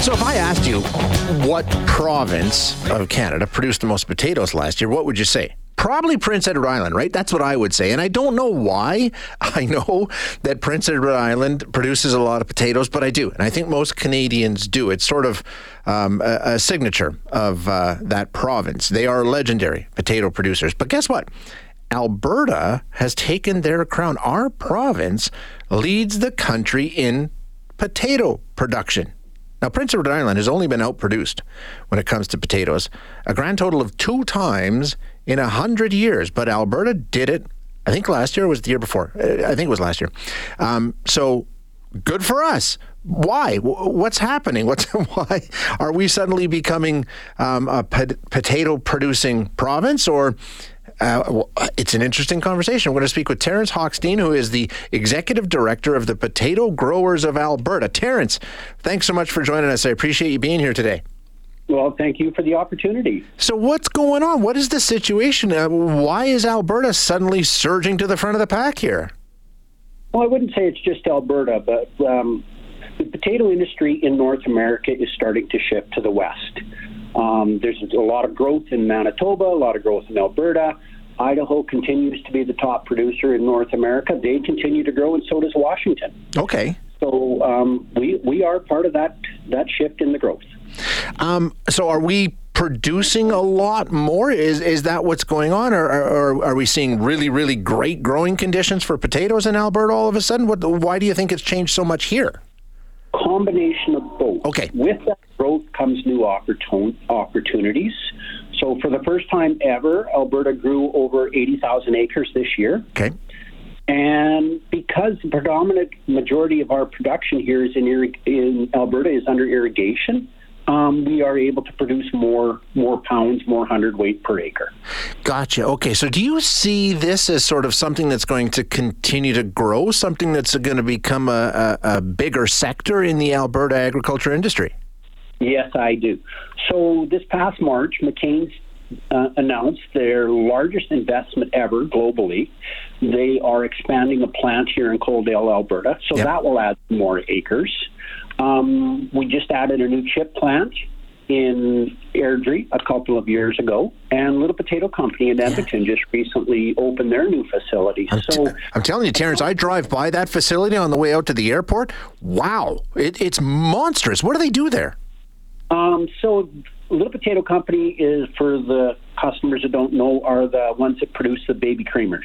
So, if I asked you what province of Canada produced the most potatoes last year, what would you say? Probably Prince Edward Island, right? That's what I would say. And I don't know why. I know that Prince Edward Island produces a lot of potatoes, but I do. And I think most Canadians do. It's sort of um, a, a, signature of uh, that province. They are legendary potato producers. But guess what? Alberta has taken their crown. Our province leads the country in potato production. Now, Prince Edward Island has only been outproduced when it comes to potatoes, a grand total of two times in a hundred years. But Alberta did it. I think last year was the year before. I think it was last year. Um, so good for us. Why? What's happening? What's why are we suddenly becoming um, a potato producing province, or uh, well, it's an interesting conversation. We're going to speak with Terence Hochstein, who is the executive director of the Potato Growers of Alberta. Terence, thanks so much for joining us. I appreciate you being here today. Well, thank you for the opportunity. So, what's going on? What is the situation? Uh, why is Alberta suddenly surging to the front of the pack here? Well, I wouldn't say it's just Alberta, but um, the potato industry in North America is starting to shift to the west. Um, there's a lot of growth in Manitoba, a lot of growth in Alberta. Idaho continues to be the top producer in North America. They continue to grow, and so does Washington. Okay. So um, we we are part of that that shift in the growth. Um, so are we producing a lot more? Is is that what's going on, or, or, are we seeing really really great growing conditions for potatoes in Alberta all of a sudden? What, why do you think it's changed so much here? Combination Okay. With that growth comes new opportun- opportunities. So for the first time ever, Alberta grew over 80,000 acres this year. Okay. And because the predominant majority of our production here is in, in Alberta is under irrigation, um, we are able to produce more more pounds, more hundredweight per acre. Gotcha. Okay, so do you see this as sort of something that's going to continue to grow, something that's going to become a, a, a bigger sector in the Alberta agriculture industry? Yes, I do. So this past March, McCain's uh, announced their largest investment ever globally. They are expanding a plant here in Coaldale, Alberta, so yep. that will add more acres. Um, we just added a new chip plant in Airdrie a couple of years ago, and Little Potato Company in Edmonton yeah. just recently opened their new facility. I'm so t- I'm telling you, Terence, I drive by that facility on the way out to the airport. Wow, it, it's monstrous. What do they do there? Um, so, Little Potato Company is for the customers that don't know are the ones that produce the baby creamers.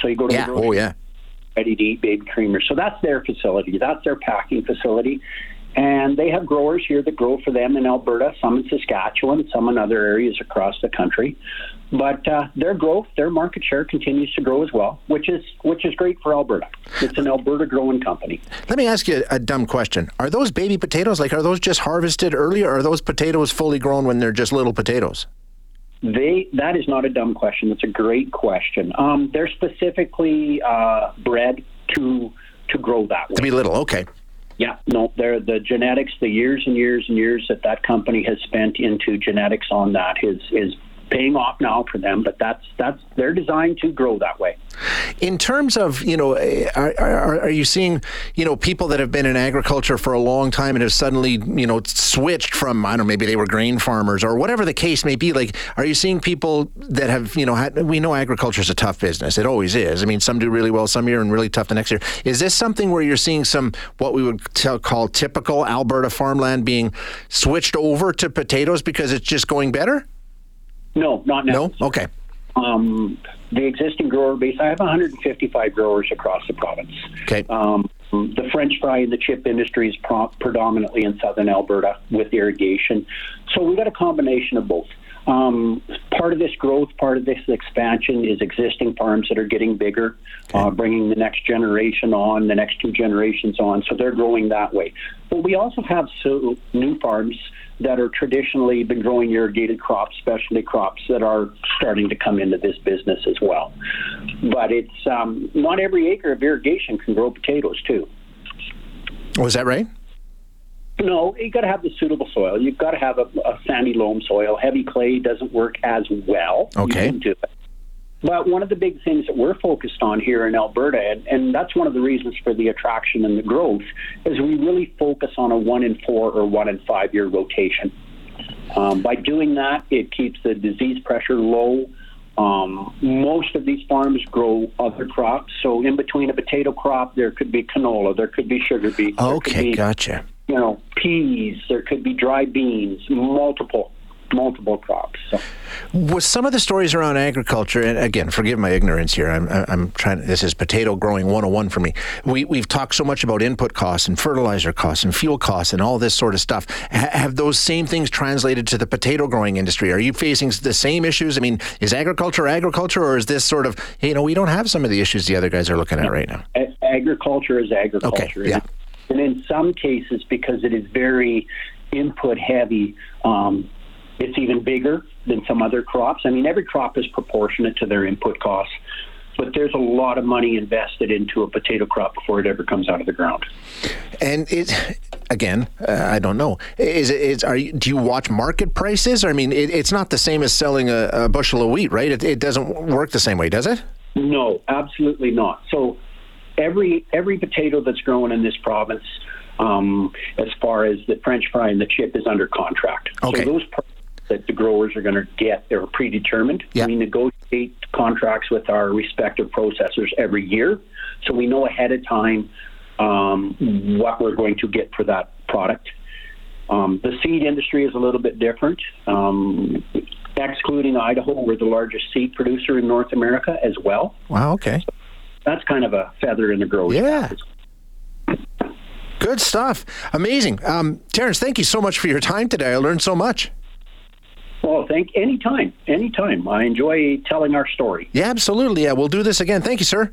So you go to yeah. the oh yeah ready to eat baby creamers. So that's their facility. That's their packing facility. And they have growers here that grow for them in Alberta, some in Saskatchewan, some in other areas across the country. But uh, their growth, their market share continues to grow as well, which is which is great for Alberta. It's an Alberta growing company. Let me ask you a dumb question: Are those baby potatoes like are those just harvested early, or are those potatoes fully grown when they're just little potatoes? They that is not a dumb question. That's a great question. Um, they're specifically uh, bred to to grow that way. To be little, okay. Yeah, no, they're the genetics, the years and years and years that that company has spent into genetics on that is is paying off now for them, but that's that's they're designed to grow that way. In terms of you know, eh, are, are, are, you seeing you know people that have been in agriculture for a long time and have suddenly you know switched from I don't know maybe they were grain farmers or whatever the case may be? Like, are you seeing people that have you know had, we know agriculture is a tough business. It always is. I mean, some do really well some year and really tough the next year. Is this something where you're seeing some what we would call typical Alberta farmland being switched over to potatoes because it's just going better? No, not now. No? Okay. Um, the existing grower base, I have 155 growers across the province. Okay. Um, the French fry and the chip industry is pro- predominantly in southern Alberta with irrigation. So we've got a combination of both. Um, part of this growth, part of this expansion is existing farms that are getting bigger, uh, bringing the next generation on, the next two generations on. So they're growing that way. But we also have so new farms that are traditionally been growing irrigated crops, specialty crops that are starting to come into this business as well. But it's um, not every acre of irrigation can grow potatoes too. Was that right? No, you got to have the suitable soil. You've got to have a, a, sandy loam soil. Heavy clay doesn't work as well. Okay. But one of the big things that we're focused on here in Alberta, and, and, that's one of the reasons for the attraction and the growth, is we really focus on a one in four or one in five year rotation. Um, by doing that, it keeps the disease pressure low. Um, most of these farms grow other crops. So, in between a potato crop, there could be canola, there could be sugar beet. Okay, gotcha you know, peas. There could be dry beans, multiple multiple crops. So. Was some of the stories around agriculture, and again, forgive my ignorance here. I'm, I'm trying. This is potato growing 101 for me. We we've talked so much about input costs and fertilizer costs and fuel costs and all this sort of stuff. H- have those same things translated to the potato growing industry? Are you facing the same issues? I mean, is agriculture agriculture, or is this sort of you know we don't have some of the issues the other guys are looking at right now? A- agriculture is agriculture. Okay. Yeah. And in some cases, because it is very input heavy, um, it's even bigger than some other crops. I mean, every crop is proportionate to their input costs, but there's a lot of money invested into a potato crop before it ever comes out of the ground. And it, again, uh, I don't know. Is it? Is, are you, do you watch market prices? I mean, it, it's not the same as selling a, a bushel of wheat, right? It, it doesn't work the same way, does it? No, absolutely not. So every every potato that's grown in this province, um, as far as the French fry and the chip, is under contract. Okay. So those products that the growers are going to get they're predetermined. Yeah. We negotiate contracts with our respective processors every year, so we know ahead of time um, what we're going to get for that product. Um, the seed industry is a little bit different. Um, excluding Idaho, we're the largest seed producer in North America as well. Wow. Okay. So that's kind of a feather in the growing. Yeah. Good stuff. Amazing. Um, Terence, thank you so much for your time today. I learned so much. Well, thank anytime, anytime. I enjoy telling our story. Yeah, absolutely. Yeah, we'll do this again. Thank you, sir.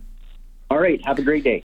All right. Have a great day.